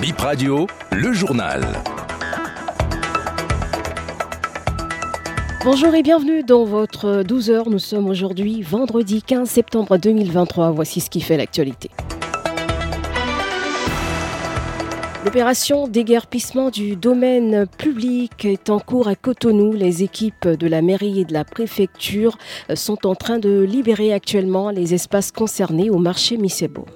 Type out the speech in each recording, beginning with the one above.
Bip Radio, le journal. Bonjour et bienvenue dans votre 12 heures. Nous sommes aujourd'hui vendredi 15 septembre 2023. Voici ce qui fait l'actualité. L'opération déguerpissement du domaine public est en cours à Cotonou. Les équipes de la mairie et de la préfecture sont en train de libérer actuellement les espaces concernés au marché Misebo.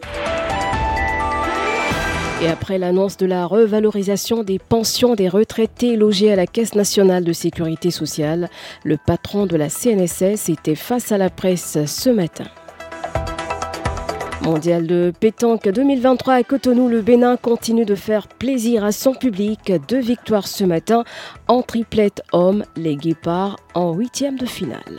Et après l'annonce de la revalorisation des pensions des retraités logés à la Caisse nationale de sécurité sociale, le patron de la CNSS était face à la presse ce matin. Mondial de pétanque 2023 à Cotonou, le Bénin continue de faire plaisir à son public. Deux victoires ce matin en triplette homme, les Guépards en huitième de finale.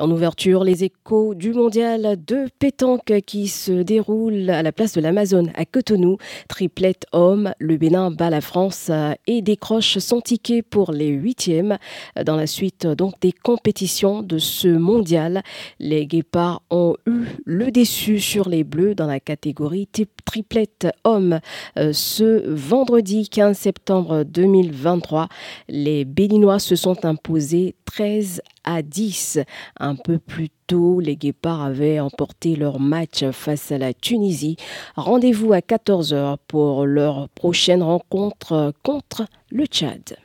En ouverture, les échos du mondial de pétanque qui se déroule à la place de l'Amazon à Cotonou. Triplette homme, le Bénin bat la France et décroche son ticket pour les huitièmes. Dans la suite donc des compétitions de ce mondial, les Guépards ont eu le déçu sur les Bleus dans la catégorie triplette homme. Ce vendredi 15 septembre 2023, les Béninois se sont imposés 13 à 10. Un peu plus tôt, les Guépards avaient emporté leur match face à la Tunisie. Rendez-vous à 14h pour leur prochaine rencontre contre le Tchad.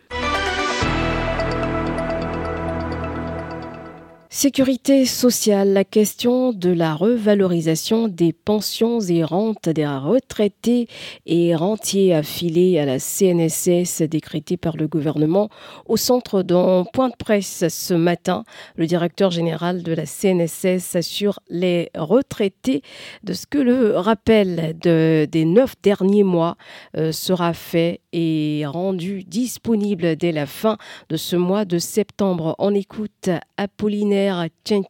Sécurité sociale, la question de la revalorisation des pensions et rentes des retraités et rentiers affilés à la CNSS décrétée par le gouvernement au centre d'un point de presse ce matin. Le directeur général de la CNSS assure les retraités de ce que le rappel de, des neuf derniers mois euh, sera fait et rendu disponible dès la fin de ce mois de septembre. On écoute Apollinaire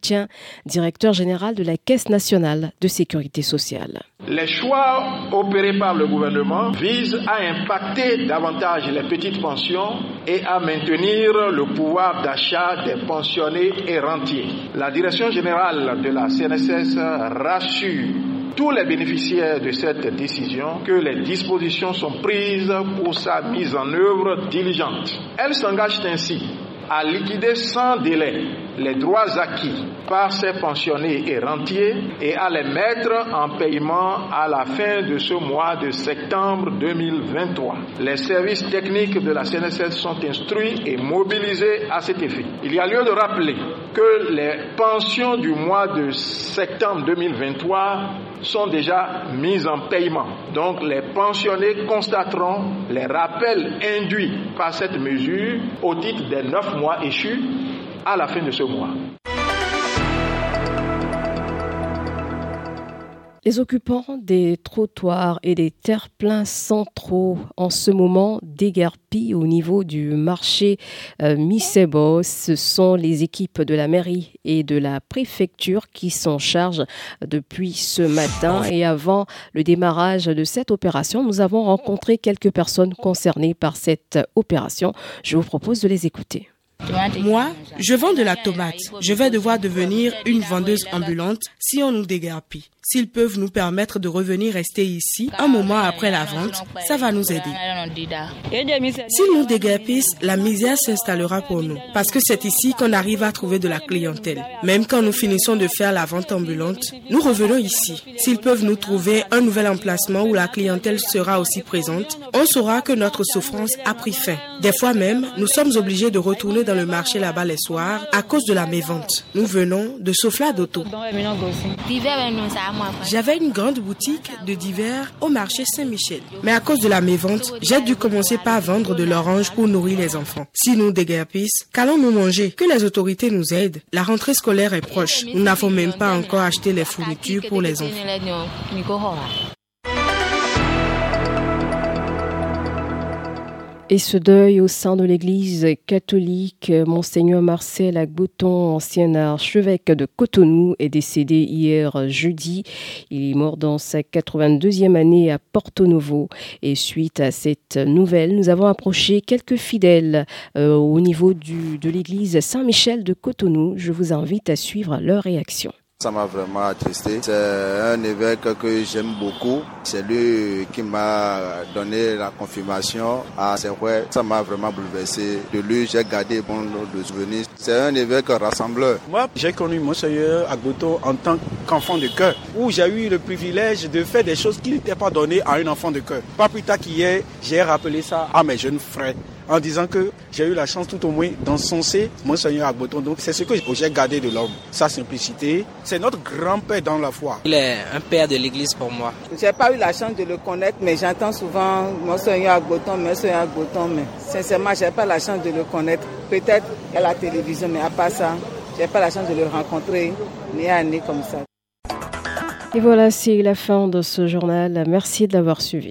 Tien directeur général de la Caisse nationale de sécurité sociale. Les choix opérés par le gouvernement visent à impacter davantage les petites pensions et à maintenir le pouvoir d'achat des pensionnés et rentiers. La direction générale de la CNSS rassure tous les bénéficiaires de cette décision que les dispositions sont prises pour sa mise en œuvre diligente. Elle s'engage ainsi à liquider sans délai les droits acquis par ces pensionnés et rentiers et à les mettre en paiement à la fin de ce mois de septembre 2023. Les services techniques de la CNSS sont instruits et mobilisés à cet effet. Il y a lieu de rappeler que les pensions du mois de septembre 2023 sont déjà mises en paiement. Donc les pensionnés constateront les rappels induits par cette mesure au titre des neuf mois échus à la fin de ce mois. Les occupants des trottoirs et des terre-pleins centraux en ce moment déguerpillent au niveau du marché euh. Ce sont les équipes de la mairie et de la préfecture qui s'en chargent depuis ce matin. Et avant le démarrage de cette opération, nous avons rencontré quelques personnes concernées par cette opération. Je vous propose de les écouter. Moi, je vends de la tomate. Je vais devoir devenir une vendeuse ambulante si on nous dégarpille. S'ils peuvent nous permettre de revenir rester ici un moment après la vente, ça va nous aider. S'ils nous déguerpissent, la misère s'installera pour nous. Parce que c'est ici qu'on arrive à trouver de la clientèle. Même quand nous finissons de faire la vente ambulante, nous revenons ici. S'ils peuvent nous trouver un nouvel emplacement où la clientèle sera aussi présente, on saura que notre souffrance a pris fin. Des fois même, nous sommes obligés de retourner dans le marché là-bas les soirs à cause de la mévente. Nous venons de Sofla d'Auto. J'avais une grande boutique de divers au marché Saint-Michel. Mais à cause de la mévente, j'ai dû commencer par vendre de l'orange pour nourrir les enfants. Si nous déguerpissent, qu'allons-nous manger? Que les autorités nous aident? La rentrée scolaire est proche. Nous n'avons même pas encore acheté les fournitures pour les enfants. Et ce deuil au sein de l'Église catholique, Monseigneur Marcel Agbouton, ancien archevêque de Cotonou, est décédé hier jeudi. Il est mort dans sa 82e année à Porto Novo. Et suite à cette nouvelle, nous avons approché quelques fidèles euh, au niveau de l'Église Saint-Michel de Cotonou. Je vous invite à suivre leur réaction. Ça m'a vraiment attristé. C'est un évêque que j'aime beaucoup. C'est lui qui m'a donné la confirmation. Ah, c'est vrai, ça m'a vraiment bouleversé. De lui, j'ai gardé bon de souvenirs. C'est un évêque rassembleur. Moi, j'ai connu Monseigneur Agboto en tant qu'enfant de cœur, où j'ai eu le privilège de faire des choses qui n'étaient pas données à un enfant de cœur. Pas plus tard qu'hier, j'ai rappelé ça à mes jeunes frères en disant que j'ai eu la chance tout au moins d'encenser Monseigneur Agboton. Donc c'est ce que j'ai gardé de l'homme, sa simplicité. C'est notre grand-père dans la foi. Il est un père de l'Église pour moi. J'ai pas eu la chance de le connaître, mais j'entends souvent Monseigneur Agboton, Monseigneur Agboton, mais sincèrement, j'ai pas la chance de le connaître. Peut-être à la télévision, mais à part ça, j'ai pas la chance de le rencontrer, ni à comme ça. Et voilà, c'est la fin de ce journal. Merci de l'avoir suivi.